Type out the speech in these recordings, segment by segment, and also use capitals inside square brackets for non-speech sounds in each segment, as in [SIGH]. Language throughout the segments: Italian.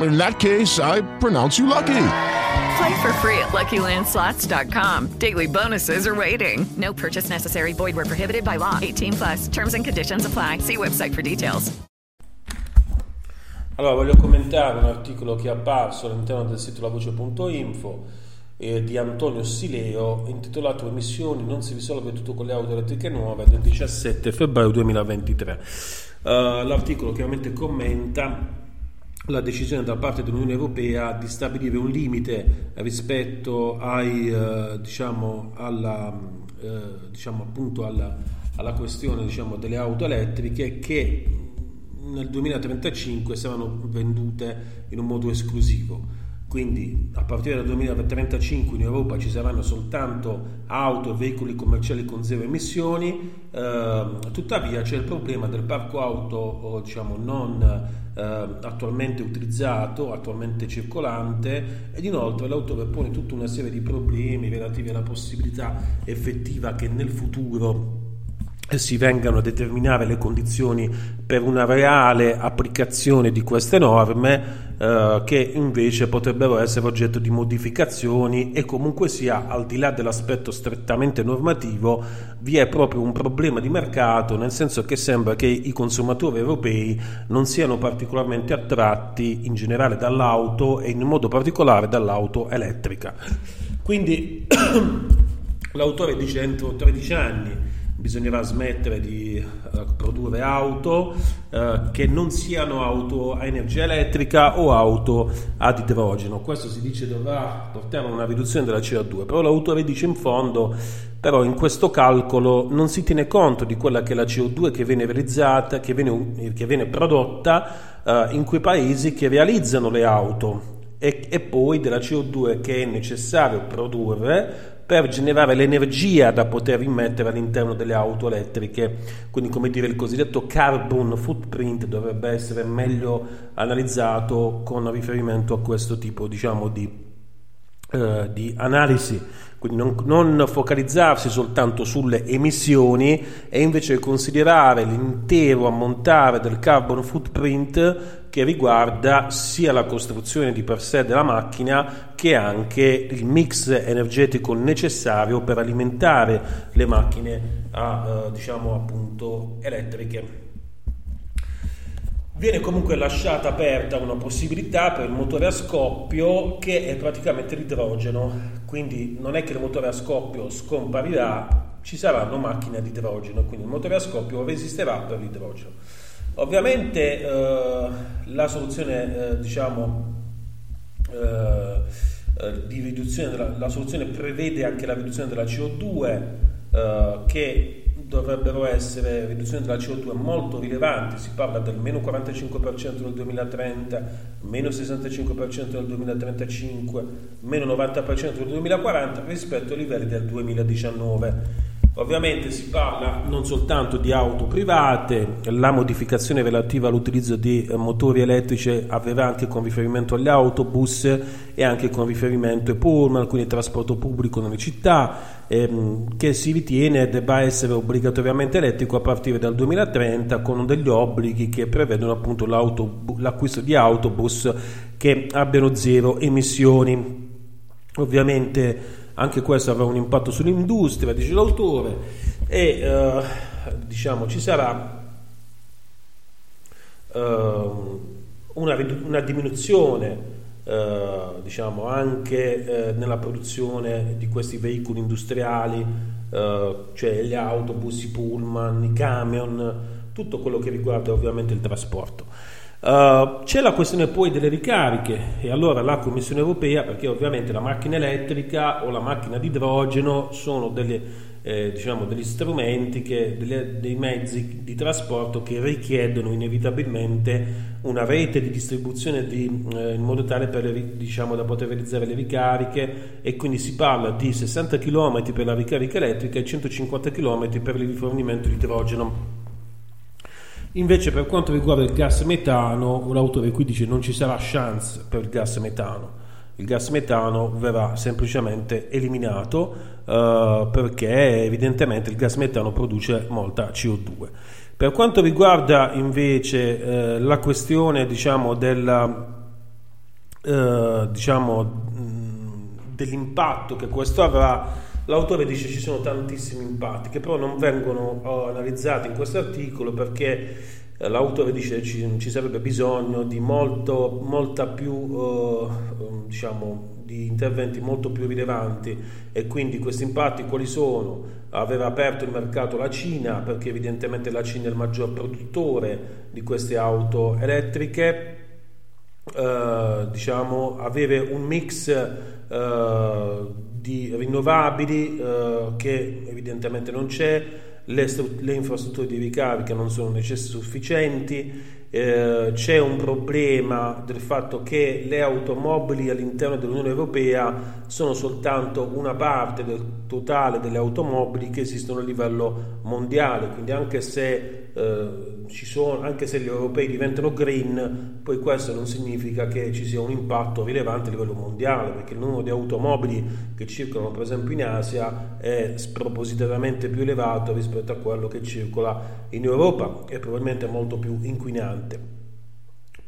In that case, I pronounce you lucky. Play for free at LuckyLandSlots.com. Daily bonuses are waiting. No purchase necessary. Void where prohibited by law. 18 plus. Terms and conditions apply. See website for details. Allora, voglio commentare un articolo che è apparso all'interno del sito lavoce.info eh, di Antonio Sileo intitolato Emissioni non si risolve tutto con le auto elettriche nuove del 17 febbraio 2023. Uh, l'articolo chiaramente commenta la decisione da parte dell'Unione Europea di stabilire un limite rispetto ai, eh, diciamo, alla, eh, diciamo alla, alla questione diciamo, delle auto elettriche che nel 2035 saranno vendute in un modo esclusivo. Quindi a partire dal 2035 in Europa ci saranno soltanto auto e veicoli commerciali con zero emissioni, eh, tuttavia c'è il problema del parco auto diciamo, non eh, attualmente utilizzato, attualmente circolante ed inoltre l'autore pone tutta una serie di problemi relativi alla possibilità effettiva che nel futuro si vengano a determinare le condizioni per una reale applicazione di queste norme eh, che invece potrebbero essere oggetto di modificazioni e comunque sia al di là dell'aspetto strettamente normativo vi è proprio un problema di mercato nel senso che sembra che i consumatori europei non siano particolarmente attratti in generale dall'auto e in modo particolare dall'auto elettrica. Quindi [COUGHS] l'autore dice entro 13 anni bisognerà smettere di uh, produrre auto uh, che non siano auto a energia elettrica o auto ad idrogeno. Questo si dice dovrà portare a una riduzione della CO2, però l'autore dice in fondo però in questo calcolo non si tiene conto di quella che è la CO2 che viene realizzata, che viene, che viene prodotta uh, in quei paesi che realizzano le auto e poi della CO2 che è necessario produrre per generare l'energia da poter immettere all'interno delle auto elettriche. Quindi, come dire, il cosiddetto carbon footprint dovrebbe essere meglio analizzato con riferimento a questo tipo diciamo, di, eh, di analisi quindi non, non, focalizzarsi soltanto sulle emissioni e invece considerare l'intero ammontare del carbon footprint che riguarda sia la costruzione di per sé della macchina che anche il mix energetico necessario per alimentare le macchine a, eh, diciamo appunto elettriche. Viene comunque lasciata aperta una possibilità per il motore a scoppio che è praticamente l'idrogeno, quindi non è che il motore a scoppio scomparirà, ci saranno macchine ad idrogeno, quindi il motore a scoppio resisterà per l'idrogeno. Ovviamente eh, la soluzione, eh, diciamo, eh, eh di riduzione della, la soluzione prevede anche la riduzione della CO2 eh, che dovrebbero essere riduzioni della CO2 molto rilevanti, si parla del meno 45% nel 2030, meno 65% nel 2035, meno 90% nel 2040 rispetto ai livelli del 2019. Ovviamente si parla non soltanto di auto private, la modificazione relativa all'utilizzo di eh, motori elettrici avverrà anche con riferimento agli autobus e anche con riferimento ai pullman, quindi trasporto pubblico nelle città, ehm, che si ritiene debba essere obbligatoriamente elettrico a partire dal 2030 con degli obblighi che prevedono appunto l'acquisto di autobus che abbiano zero emissioni. Ovviamente anche questo avrà un impatto sull'industria, dice l'autore, e eh, diciamo ci sarà eh, una, una, diminuzione eh, diciamo anche eh, nella produzione di questi veicoli industriali, eh, cioè gli autobus, i pullman, i camion tutto quello che riguarda ovviamente il trasporto. Uh, c'è la questione poi delle ricariche e allora la Commissione europea, perché ovviamente la macchina elettrica o la macchina di idrogeno sono delle, eh, diciamo, degli strumenti, che, delle, dei mezzi di trasporto che richiedono inevitabilmente una rete di distribuzione di, eh, in modo tale per, diciamo, da poter realizzare le ricariche e quindi si parla di 60 km per la ricarica elettrica e 150 km per il rifornimento di idrogeno. Invece per quanto riguarda il gas metano, l'autore qui dice non ci sarà chance per il gas metano. Il gas metano verrà semplicemente eliminato uh, perché evidentemente il gas metano produce molta CO2. Per quanto riguarda invece uh, la questione diciamo, della, uh, diciamo, dell'impatto che questo avrà L'autore dice ci sono tantissimi impatti che però non vengono oh, analizzati in questo articolo perché eh, l'autore dice ci, ci, sarebbe bisogno di molto, molta più, uh, diciamo, di interventi molto più rilevanti e quindi questi impatti quali sono? Aveva aperto il mercato la Cina perché evidentemente la Cina è il maggior produttore di queste auto elettriche, uh, diciamo, avere un mix uh, di rinnovabili eh, che evidentemente non c'è, le, le, infrastrutture di ricarica non sono necessarie sufficienti, eh, c'è un problema del fatto che le automobili all'interno dell'Unione Europea sono soltanto una parte del totale delle automobili che esistono a livello mondiale, quindi anche se eh, sono, anche se gli europei diventano green, poi questo non significa che ci sia un impatto rilevante a livello mondiale, perché il numero di automobili che circolano per esempio in Asia è spropositatamente più elevato rispetto a quello che circola in Europa e probabilmente molto più inquinante.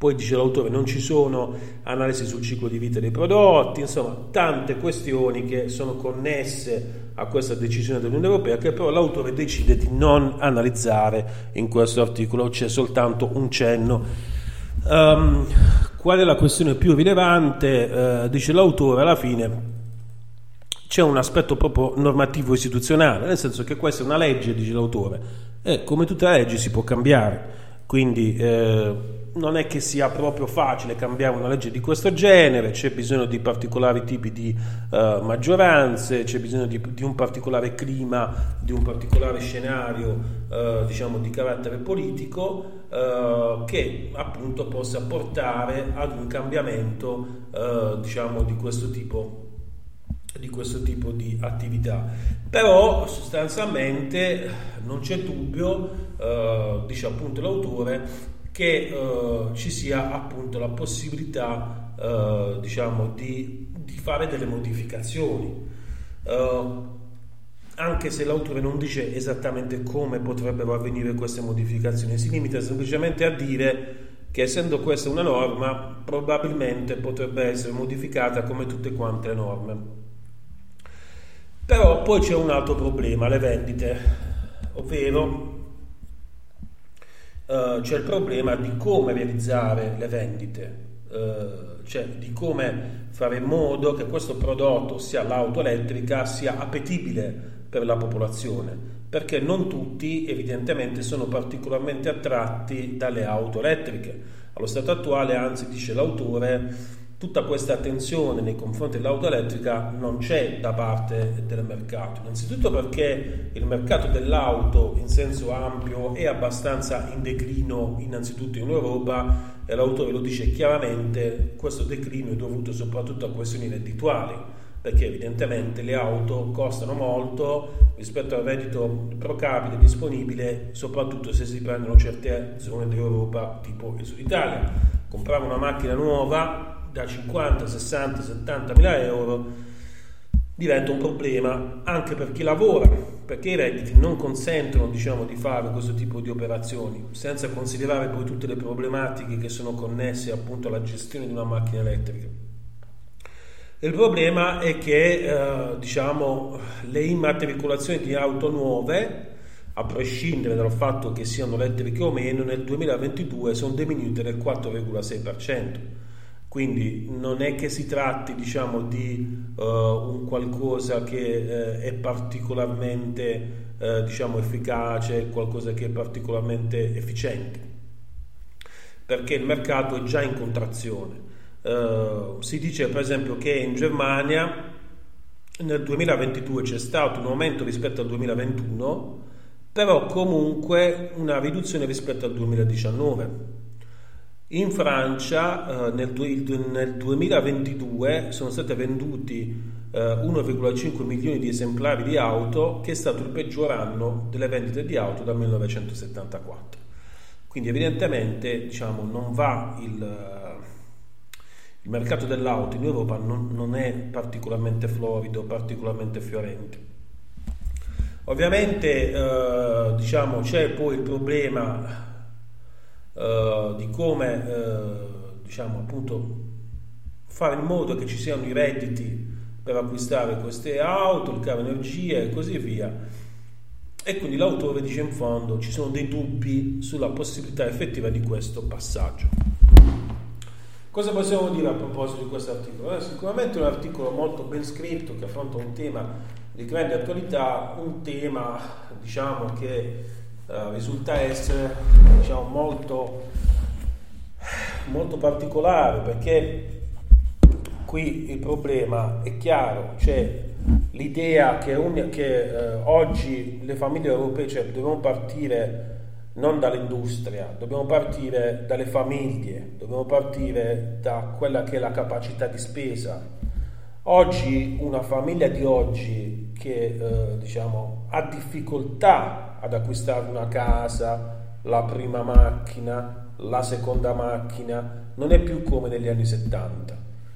Poi dice l'autore non ci sono analisi sul ciclo di vita dei prodotti, insomma tante questioni che sono connesse a questa decisione dell'Unione Europea che però l'autore decide di non analizzare in questo articolo, c'è soltanto un cenno. Um, qual è la questione più rilevante? Uh, dice l'autore alla fine c'è un aspetto proprio normativo istituzionale, nel senso che questa è una legge, dice l'autore, e come tutte le leggi si può cambiare, quindi eh, non è che sia proprio facile cambiare una legge di questo genere, c'è bisogno di particolari tipi di uh, maggioranze, c'è bisogno di, di, un particolare clima, di un particolare scenario uh, diciamo di carattere politico uh, che appunto possa portare ad un cambiamento diciamo di questo tipo di questo tipo di attività. Però sostanzialmente non c'è dubbio dice appunto l'autore che uh, ci sia appunto la possibilità uh, diciamo di, di, fare delle modificazioni. Uh, anche se l'autore non dice esattamente come potrebbero avvenire queste modificazioni si limita semplicemente a dire che essendo questa una norma probabilmente potrebbe essere modificata come tutte quante le norme. Però poi c'è un altro problema le vendite ovvero uh, c'è il problema di come realizzare le vendite, uh, cioè di come fare in modo che questo prodotto, sia l'auto elettrica, sia appetibile per la popolazione, perché non tutti evidentemente sono particolarmente attratti dalle auto elettriche. Allo stato attuale, anzi, dice l'autore, tutta questa attenzione nei confronti dell'auto elettrica non c'è da parte del mercato. Innanzitutto perché il mercato dell'auto in senso ampio è abbastanza in declino innanzitutto in Europa e l'autore lo dice chiaramente, questo declino è dovuto soprattutto a questioni reddituali perché evidentemente le auto costano molto rispetto al reddito pro capite disponibile, soprattutto se si prendono certe zone d'Europa tipo il Sud Italia. Comprare una macchina nuova da 50, 60, 70 mila euro diventa un problema anche per chi lavora, perché i redditi non consentono diciamo, di fare questo tipo di operazioni, senza considerare poi tutte le problematiche che sono connesse appunto alla gestione di una macchina elettrica. Il problema è che eh, diciamo, le immatricolazioni di auto nuove, a prescindere dal fatto che siano elettriche o meno, nel 2022 sono diminuite del 4,6%. Quindi non è che si tratti diciamo, di uh, un qualcosa che uh, è particolarmente eh, diciamo efficace, qualcosa che è particolarmente efficiente, perché il mercato è già in contrazione. Si dice per esempio che in Germania nel 2022 c'è stato un aumento rispetto al 2021, però comunque una riduzione rispetto al 2019. In Francia eh, nel, nel, 2022 sono stati venduti eh, 1,5 milioni di esemplari di auto, che è stato il peggior anno delle vendite di auto dal 1974. Quindi evidentemente diciamo, non va il il mercato dell'auto in Europa non, non è particolarmente florido, particolarmente fiorente. Ovviamente eh, diciamo, c'è poi il problema eh, di come eh, diciamo, appunto, fare in modo che ci siano i redditi per acquistare queste auto, il caro energia e così via. E quindi l'autore dice in fondo ci sono dei dubbi sulla possibilità effettiva di questo passaggio. Cosa possiamo dire a proposito di questo articolo? Eh, sicuramente è un articolo molto ben scritto che affronta un tema di grande attualità, un tema diciamo, che eh, risulta essere diciamo, molto, molto particolare perché qui il problema è chiaro, c'è l'idea che, un, che eh, oggi le famiglie europee cioè, devono partire non dall'industria, dobbiamo partire dalle famiglie, dobbiamo partire da quella che è la capacità di spesa. Oggi una famiglia di oggi che eh, diciamo, ha difficoltà ad acquistare una casa, la prima macchina, la seconda macchina, non è più come negli anni 70.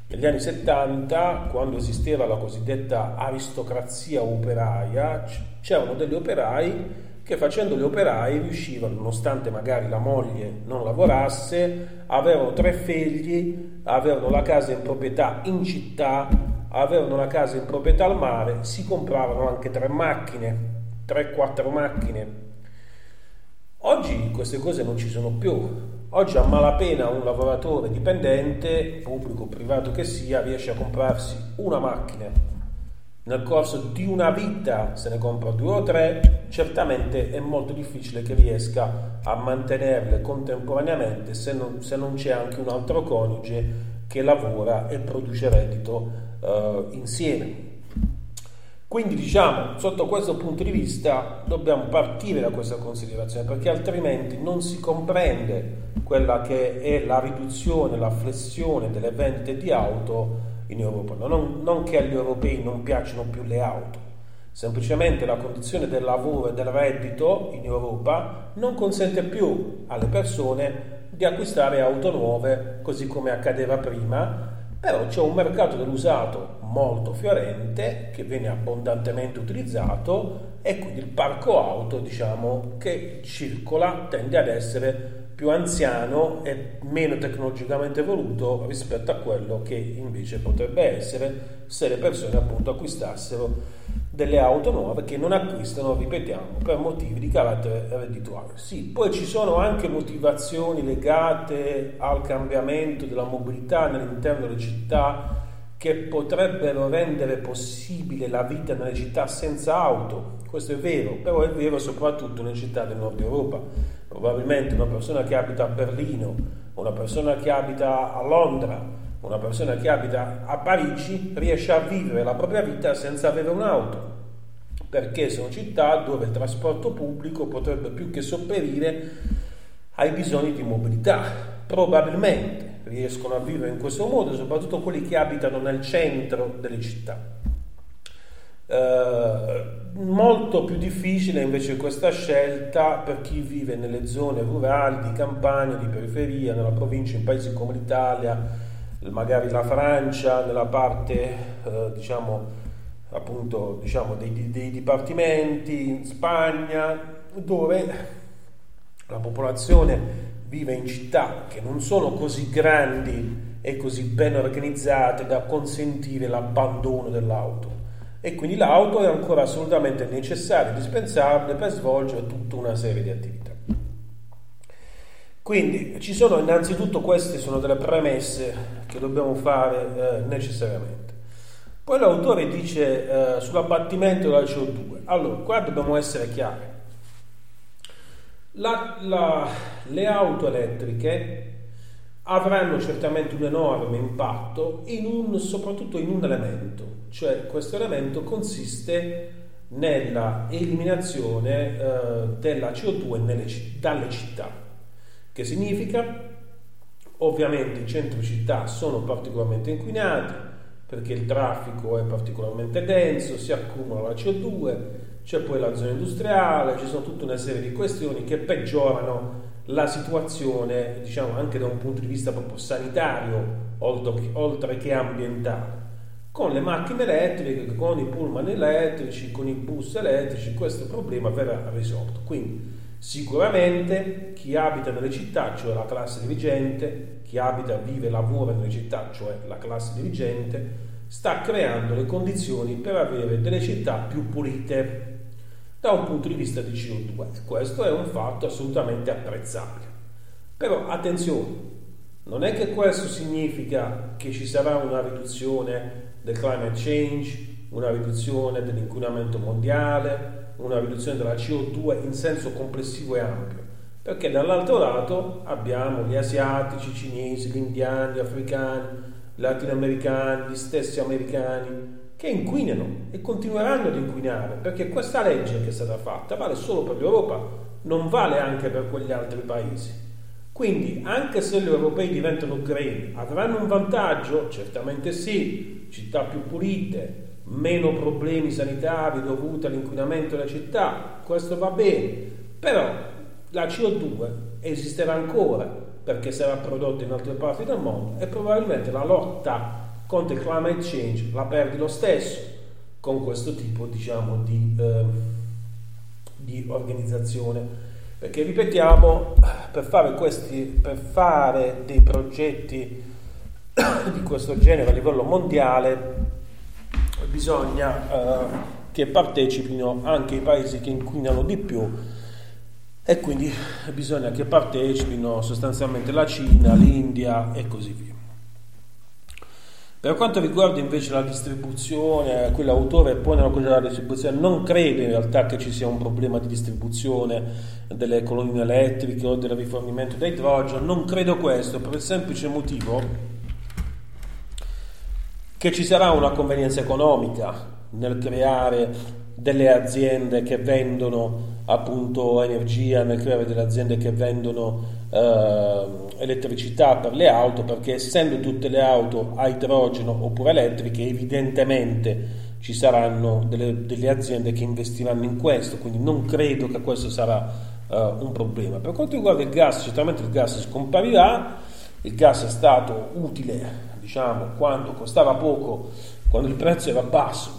Negli anni 70, quando esisteva la cosiddetta aristocrazia operaia, c'erano degli operai che facendo gli operai riuscivano, nonostante magari la moglie non lavorasse, avevano tre figli, avevano la casa in proprietà in città, avevano la casa in proprietà al mare, si compravano anche tre macchine, tre, quattro macchine. Oggi queste cose non ci sono più. Oggi a malapena un lavoratore dipendente, pubblico o privato che sia, riesce a comprarsi una macchina nel corso di una vita se ne compra due o tre, certamente è molto difficile che riesca a mantenerle contemporaneamente se non, se non c'è anche un altro coniuge che lavora e produce reddito eh, insieme. Quindi diciamo, sotto questo punto di vista dobbiamo partire da questa considerazione perché altrimenti non si comprende quella che è la riduzione, la flessione delle vendite di auto in Europa. Non, non che agli europei non piacciono più le auto, semplicemente la condizione del lavoro e del reddito in Europa non consente più alle persone di acquistare auto nuove così come accadeva prima, però c'è un mercato dell'usato molto fiorente che viene abbondantemente utilizzato e quindi il parco auto diciamo che circola tende ad essere più anziano e meno tecnologicamente evoluto rispetto a quello che invece potrebbe essere se le persone appunto acquistassero delle auto nuove che non acquistano, ripetiamo, per motivi di carattere reddituale. Sì, poi ci sono anche motivazioni legate al cambiamento della mobilità all'interno delle città che potrebbero rendere possibile la vita nelle città senza auto. Questo è vero, però è vero soprattutto nelle città del nord Europa probabilmente una persona che abita a Berlino, una persona che abita a Londra, una persona che abita a Parigi riesce a vivere la propria vita senza avere un'auto, perché sono città dove il trasporto pubblico potrebbe più che sopperire ai bisogni di mobilità. Probabilmente riescono a vivere in questo modo, soprattutto quelli che abitano nel centro delle città. Eh, molto più difficile invece questa scelta per chi vive nelle zone rurali, di campagna, di periferia, nella provincia, in paesi come l'Italia, magari la Francia, nella parte eh, diciamo appunto diciamo dei, dei dipartimenti, in Spagna, dove la popolazione vive in città che non sono così grandi e così ben organizzate da consentire l'abbandono dell'auto e quindi l'auto è ancora assolutamente necessaria, indispensabile per svolgere tutta una serie di attività. Quindi ci sono innanzitutto queste sono delle premesse che dobbiamo fare eh, necessariamente. Poi l'autore dice eh, sull'abbattimento della CO2. Allora, qua dobbiamo essere chiari. La- la- le auto elettriche avranno certamente un enorme impatto in un, soprattutto in un elemento, cioè questo elemento consiste nella eliminazione eh, della CO2 nelle dalle città, che significa ovviamente i centri città sono particolarmente inquinati perché il traffico è particolarmente denso, si accumula la CO2, c'è poi la zona industriale, ci sono tutta una serie di questioni che peggiorano la situazione, diciamo anche da un punto di vista proprio sanitario, oltre che ambientale. Con le macchine elettriche, con i pullman elettrici, con i bus elettrici, questo problema verrà risolto. Quindi sicuramente chi abita nelle città, cioè la classe dirigente, chi abita, vive e lavora nelle città, cioè la classe dirigente, sta creando le condizioni per avere delle città più pulite da un punto di vista di CO2 e questo è un fatto assolutamente apprezzabile. Però attenzione, non è che questo significa che ci sarà una riduzione del climate change, una riduzione dell'inquinamento mondiale, una riduzione della CO2 in senso complessivo e ampio, perché dall'altro lato abbiamo gli asiatici, i cinesi, gli indiani, gli africani, i latinoamericani, gli stessi americani che inquinano e continueranno ad inquinare, perché questa legge che è stata fatta vale solo per l'Europa, non vale anche per quegli altri paesi. Quindi, anche se gli europei diventano green, avranno un vantaggio? Certamente sì, città più pulite, meno problemi sanitari dovuti all'inquinamento della città, questo va bene, però la CO2 esisterà ancora perché sarà prodotta in altre parti del mondo e probabilmente la lotta contro il climate change la perdi lo stesso con questo tipo diciamo di, eh, di organizzazione. Perché ripetiamo per fare, questi, per fare dei progetti [COUGHS] di questo genere a livello mondiale bisogna eh, che partecipino anche i paesi che inquinano di più e quindi bisogna che partecipino sostanzialmente la Cina, l'India e così via. Per quanto riguarda invece la distribuzione, quell'autore pone una cosa della distribuzione, non credo in realtà che ci sia un problema di distribuzione delle colonnine elettriche o del rifornimento da idrogeno, non credo questo per il semplice motivo che ci sarà una convenienza economica nel creare delle aziende che vendono appunto energia, nel creare delle aziende che vendono eh, elettricità per le auto, perché essendo tutte le auto a idrogeno oppure elettriche, evidentemente ci saranno delle, delle aziende che investiranno in questo, quindi non credo che questo sarà eh, un problema. Per quanto riguarda il gas, certamente il gas scomparirà, il gas è stato utile diciamo quando costava poco, quando il prezzo era basso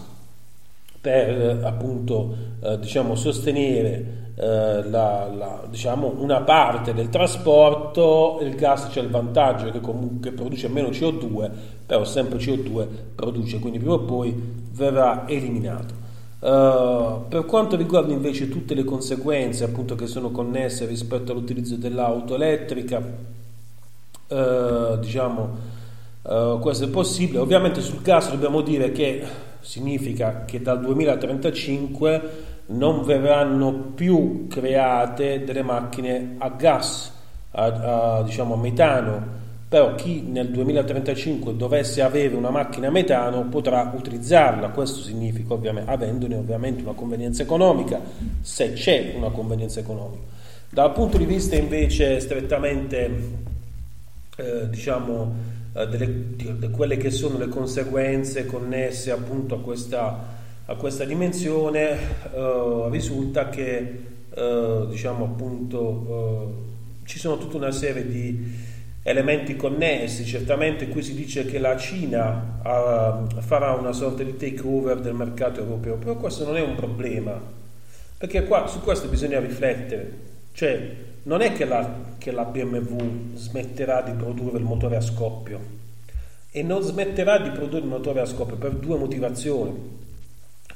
per appunto eh, diciamo, sostenere eh, la, la, diciamo, una parte del trasporto il gas c'è il vantaggio che comunque produce meno CO2 però sempre CO2 produce quindi prima o poi verrà eliminato. Uh, per quanto riguarda invece tutte le conseguenze appunto che sono connesse rispetto all'utilizzo dell'auto elettrica uh, diciamo uh, questo è possibile. Ovviamente sul gas dobbiamo dire che significa che dal 2035 non verranno più create delle macchine a gas, a, a, diciamo a metano, però chi nel 2035 dovesse avere una macchina a metano potrà utilizzarla, questo significa ovviamente, avendone ovviamente una convenienza economica, se c'è una convenienza economica. Dal punto di vista invece strettamente, eh, diciamo, eh, delle, di quelle che sono le conseguenze connesse appunto a questa, a questa dimensione, eh, risulta che eh, diciamo appunto eh, ci sono tutta una serie di elementi connessi. Certamente qui si dice che la Cina uh, farà una sorta di takeover del mercato europeo, però questo non è un problema, perché qua su questo bisogna riflettere. Cioè, non è che la, che la BMW smetterà di produrre il motore a scoppio e non smetterà di produrre il motore a scoppio per due motivazioni.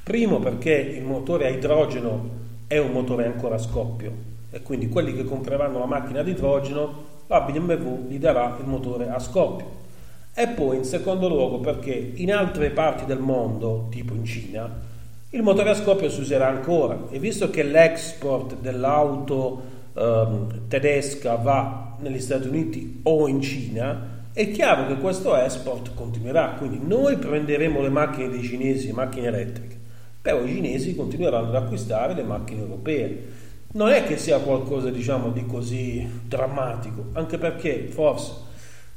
Primo perché il motore a idrogeno è un motore ancora a scoppio e quindi quelli che compreranno la macchina ad idrogeno la BMW gli darà il motore a scoppio. E poi in secondo luogo perché in altre parti del mondo, tipo in Cina, il motore a scoppio si userà ancora e visto che l'export dell'auto ehm, tedesca va negli Stati Uniti o in Cina, è chiaro che questo export continuerà, quindi noi prenderemo le macchine dei cinesi, le macchine elettriche, però i cinesi continueranno ad acquistare le macchine europee. Non è che sia qualcosa diciamo di così drammatico, anche perché forse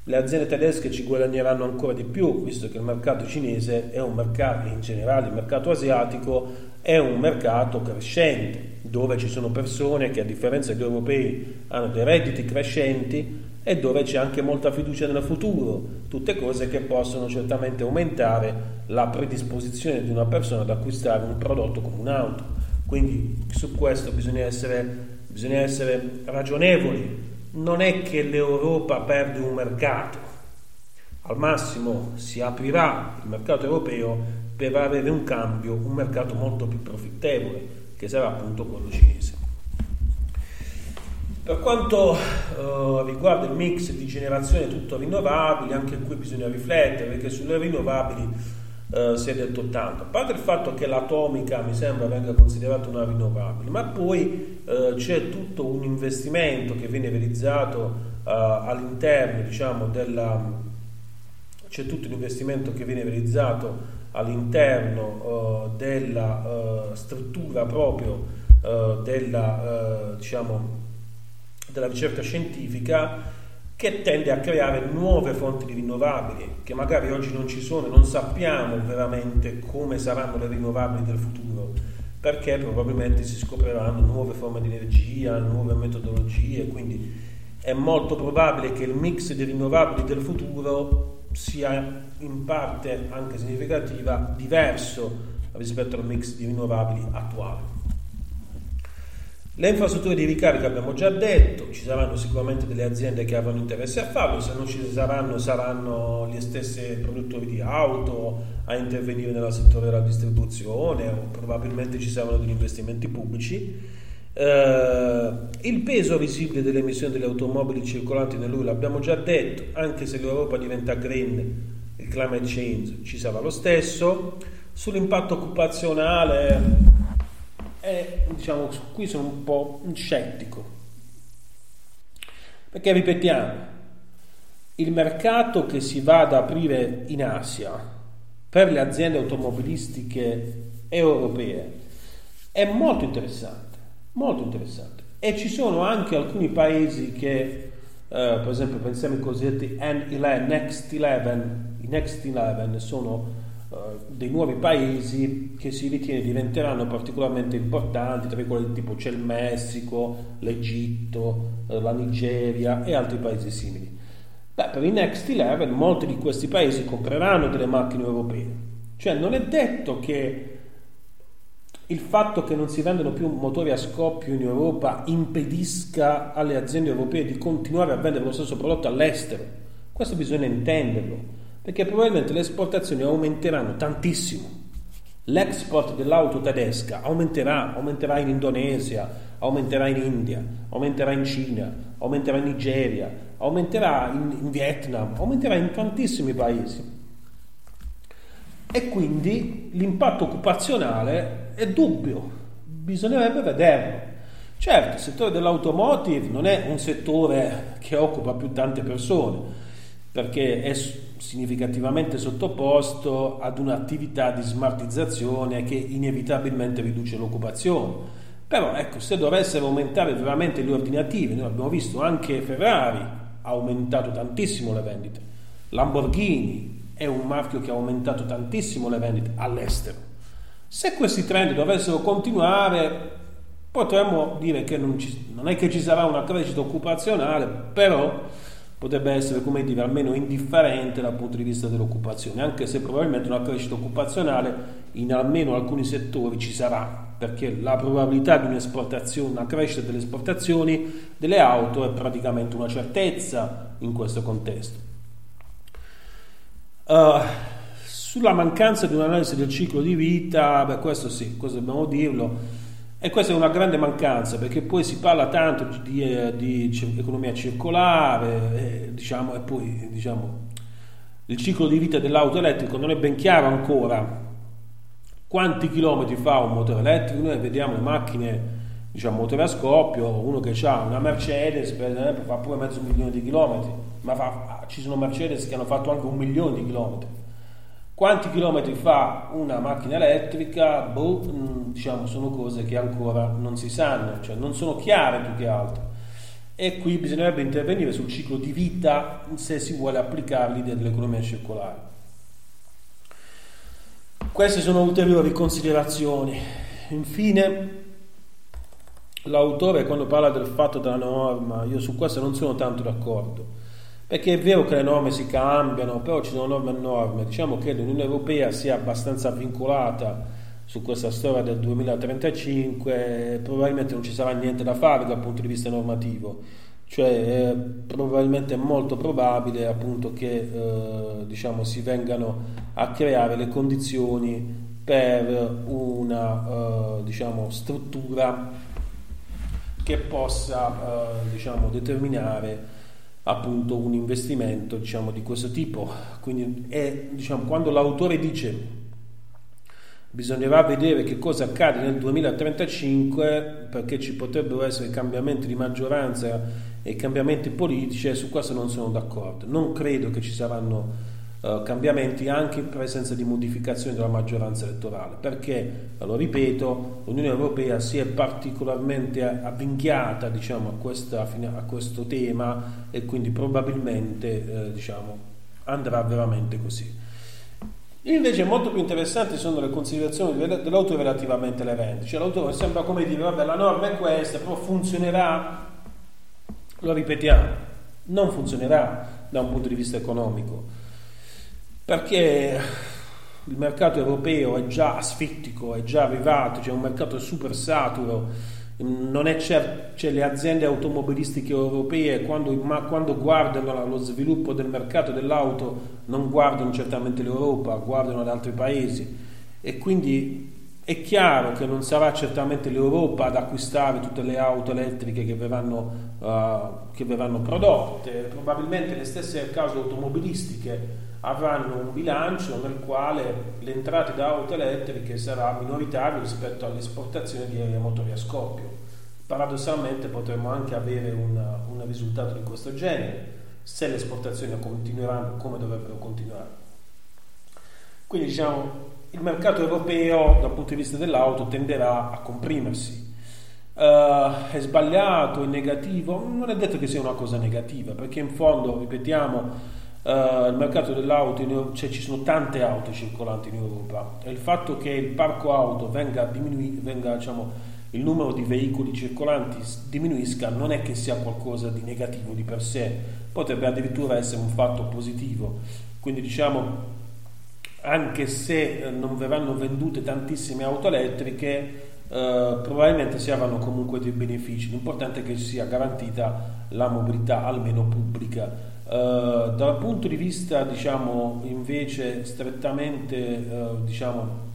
le aziende tedesche ci guadagneranno ancora di più, visto che il mercato cinese è un mercato, in generale il mercato asiatico è un mercato crescente, dove ci sono persone che a differenza degli europei hanno dei redditi crescenti e dove c'è anche molta fiducia nel futuro, tutte cose che possono certamente aumentare la predisposizione di una persona ad acquistare un prodotto come un'auto. Quindi su questo bisogna essere, bisogna essere ragionevoli. Non è che l'Europa perde un mercato, al massimo si aprirà il mercato europeo per avere un cambio, un mercato molto più profittevole, che sarà appunto quello cinese. Per quanto eh, riguarda il mix di generazione tutto rinnovabili, anche qui bisogna riflettere perché sulle rinnovabili eh, si è detto tanto. A parte il fatto che l'atomica mi sembra venga considerata una rinnovabile, ma poi eh, c'è tutto un investimento che viene realizzato eh, all'interno diciamo, della c'è tutto un investimento che viene realizzato all'interno uh, della uh, struttura proprio uh, della, diciamo, della ricerca scientifica che tende a creare nuove fonti di rinnovabili che magari oggi non ci sono e non sappiamo veramente come saranno le rinnovabili del futuro perché probabilmente si scopriranno nuove forme di energia, nuove metodologie, quindi è molto probabile che il mix di rinnovabili del futuro sia in parte anche significativa diverso rispetto al mix di rinnovabili attuale. Le infrastrutture di ricarica abbiamo già detto, ci saranno sicuramente delle aziende che avranno interesse a farlo, se non ci saranno saranno gli stessi produttori di auto a intervenire nel settore della distribuzione o probabilmente ci saranno degli investimenti pubblici. Eh, il peso visibile delle emissioni delle automobili circolanti nell'UE l'abbiamo già detto, anche se l'Europa diventa green, il climate change ci sarà lo stesso. Sull'impatto occupazionale e diciamo qui sono un po' scettico perché ripetiamo il mercato che si va ad aprire in Asia per le aziende automobilistiche europee è molto interessante molto interessante. E ci sono anche alcuni paesi che eh, per esempio pensiamo ai cosiddetti N11 Next 11 i Next 11 sono eh, dei nuovi paesi che si ritiene diventeranno particolarmente importanti, tra i quali tipo c'è il Messico, l'Egitto, eh, la Nigeria e altri paesi simili. Beh, per i Next 11 molti di questi paesi compreranno delle macchine europee, cioè non è detto che il fatto che non si vendono più motori a scoppio in Europa impedisca alle aziende europee di continuare a vendere lo stesso prodotto all'estero. Questo bisogna intenderlo perché probabilmente le esportazioni aumenteranno tantissimo. L'export dell'auto tedesca aumenterà, aumenterà in Indonesia, aumenterà in India, aumenterà in Cina, aumenterà in Nigeria, aumenterà in, in Vietnam, aumenterà in tantissimi paesi. E quindi l'impatto occupazionale è dubbio, bisognerebbe vederlo. Certo, il settore dell'automotive non è un settore che occupa più tante persone, perché è significativamente sottoposto ad un'attività di smartizzazione che inevitabilmente riduce l'occupazione. Però ecco, se dovessero aumentare veramente gli ordinativi, noi abbiamo visto anche Ferrari ha aumentato tantissimo le vendite, Lamborghini è un marchio che ha aumentato tantissimo le vendite all'estero. Se questi trend dovessero continuare, potremmo dire che non, ci, non è che ci sarà una crescita occupazionale, però potrebbe essere, come dire, almeno indifferente dal punto di vista dell'occupazione, anche se probabilmente una crescita occupazionale in almeno alcuni settori ci sarà, perché la probabilità di un'esportazione, una crescita delle esportazioni delle auto è praticamente una certezza in questo contesto. Uh, sulla mancanza di un'analisi del ciclo di vita, beh, questo sì, questo dobbiamo dirlo e questa è una grande mancanza perché poi si parla tanto di, di, di economia circolare, eh, diciamo, e poi diciamo, il ciclo di vita dell'auto elettrico non è ben chiaro ancora Quanti chilometri fa un motore elettrico? Noi vediamo le macchine, diciamo motore a scoppio, uno che ha una Mercedes per esempio fa pure mezzo milione di chilometri, ma fa, ci sono Mercedes che hanno fatto anche un milione di chilometri. Quanti chilometri fa una macchina elettrica? Boh, mm, diciamo, sono cose che ancora non si sanno, cioè non sono chiare più che altro. E qui bisognerebbe intervenire sul ciclo di vita se si vuole applicare l'idea dell'economia circolare. Queste sono ulteriori considerazioni. Infine, l'autore quando parla del fatto della norma, io su questo non sono tanto d'accordo perché è vero che le norme si cambiano, però ci sono norme e norme. Diciamo che l'Unione Europea sia abbastanza vincolata su questa storia del 2035, probabilmente non ci sarà niente da fare dal punto di vista normativo. Cioè, è probabilmente è molto probabile appunto che eh, diciamo, si vengano a creare le condizioni per una eh, diciamo, struttura che possa eh, diciamo, determinare appunto un investimento diciamo, di questo tipo. Quindi è, diciamo, quando l'autore dice bisognerà vedere che cosa accade nel 2035 perché ci potrebbero essere cambiamenti di maggioranza e cambiamenti politici e su questo non sono d'accordo. Non credo che ci saranno uh, cambiamenti anche in presenza di modificazioni della maggioranza elettorale perché, lo ripeto, l'Unione Europea si è particolarmente avvinghiata diciamo, a, questa, a, questo tema e quindi probabilmente eh, diciamo, andrà veramente così. Invece molto più interessanti sono le considerazioni dell'autore relativamente all'evento. Cioè l'autore sembra come dire, vabbè la norma è questa, però funzionerà, lo ripetiamo, non funzionerà da un punto di vista economico, perché il mercato europeo è già asfittico, è già arrivato, c'è cioè un mercato super saturo, non è certo, cioè le aziende automobilistiche europee quando, quando, guardano lo sviluppo del mercato dell'auto non guardano certamente l'Europa, guardano ad altri paesi. E quindi è chiaro che non sarà certamente l'Europa ad acquistare tutte le auto elettriche che verranno, uh, che verranno prodotte, probabilmente le stesse case automobilistiche avranno un bilancio nel quale le entrate da auto elettriche sarà minoritario rispetto all'esportazione di motori a scoppio. Paradossalmente potremmo anche avere una, un risultato di questo genere se le esportazioni continueranno come dovrebbero continuare. Quindi diciamo il mercato europeo dal punto di vista dell'auto tenderà a comprimersi. Uh, è sbagliato, è negativo? Non è detto che sia una cosa negativa, perché in fondo, ripetiamo, Uh, il mercato dell'auto, cioè ci sono tante auto circolanti in Europa e il fatto che il parco auto venga diminuito, venga, diciamo, il numero di veicoli circolanti diminuisca non è che sia qualcosa di negativo di per sé, potrebbe addirittura essere un fatto positivo. Quindi diciamo, anche se eh, non verranno vendute tantissime auto elettriche, Uh, probabilmente si avranno comunque dei benefici. L'importante è che sia garantita la mobilità almeno pubblica Uh, dal punto di vista, diciamo, invece strettamente, uh, diciamo,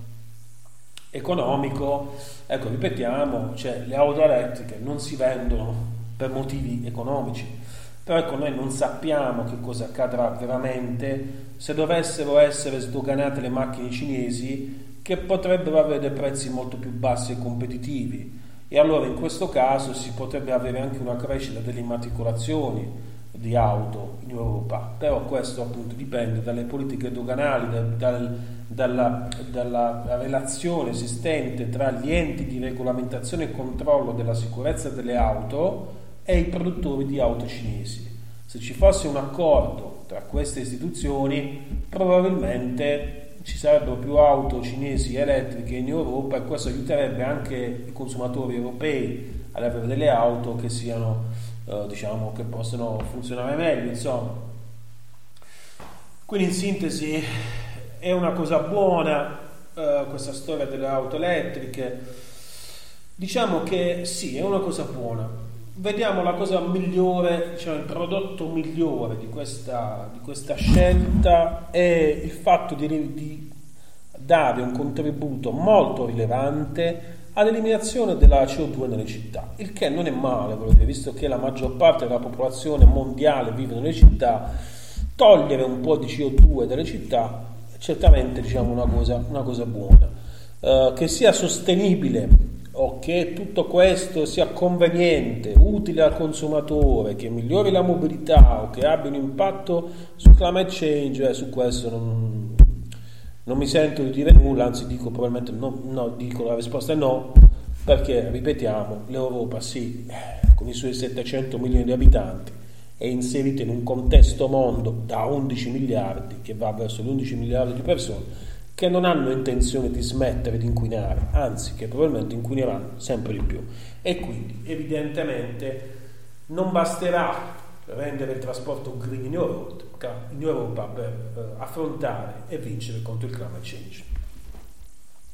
economico, ecco, ripetiamo, cioè, le auto elettriche non si vendono per motivi economici, però ecco, noi non sappiamo che cosa accadrà veramente. Se dovessero essere sdoganate le macchine cinesi che potrebbero avere dei prezzi molto più bassi e competitivi. E allora in questo caso si potrebbe avere anche una crescita delle immatricolazioni di auto in Europa, però questo appunto dipende dalle politiche doganali, dal, dal, dalla, dalla, relazione esistente tra gli enti di regolamentazione e controllo della sicurezza delle auto e i produttori di auto cinesi. Se ci fosse un accordo tra queste istituzioni, probabilmente ci sarebbero più auto cinesi elettriche in Europa e questo aiuterebbe anche i consumatori europei ad avere delle auto che siano eh, diciamo che possono funzionare meglio insomma. Quindi in sintesi è una cosa buona eh, questa storia delle auto elettriche. Diciamo che sì è una cosa buona. Vediamo la cosa migliore diciamo il prodotto migliore di questa, di questa scelta è il fatto di, di dare un contributo molto rilevante all'eliminazione della CO2 nelle città, il che non è male, dire, visto che la maggior parte della popolazione mondiale vive nelle città, togliere un po' di CO2 dalle città è certamente diciamo, una, cosa, una cosa buona. eh, che sia sostenibile o che tutto questo sia conveniente, utile al consumatore, che migliori la mobilità o che abbia un impatto sul climate change, eh, su questo non, non, mi sento di dire nulla, anzi dico probabilmente no, no, dico la risposta è no, perché ripetiamo, l'Europa sì, con i suoi 700 milioni di abitanti è inserita in un contesto mondo da 11 miliardi, che va verso gli 11 miliardi di persone, che non hanno intenzione di smettere di inquinare, anzi che probabilmente inquineranno sempre di più. E quindi evidentemente non basterà rendere il trasporto green in Europa, in Europa per eh, affrontare e vincere contro il climate change.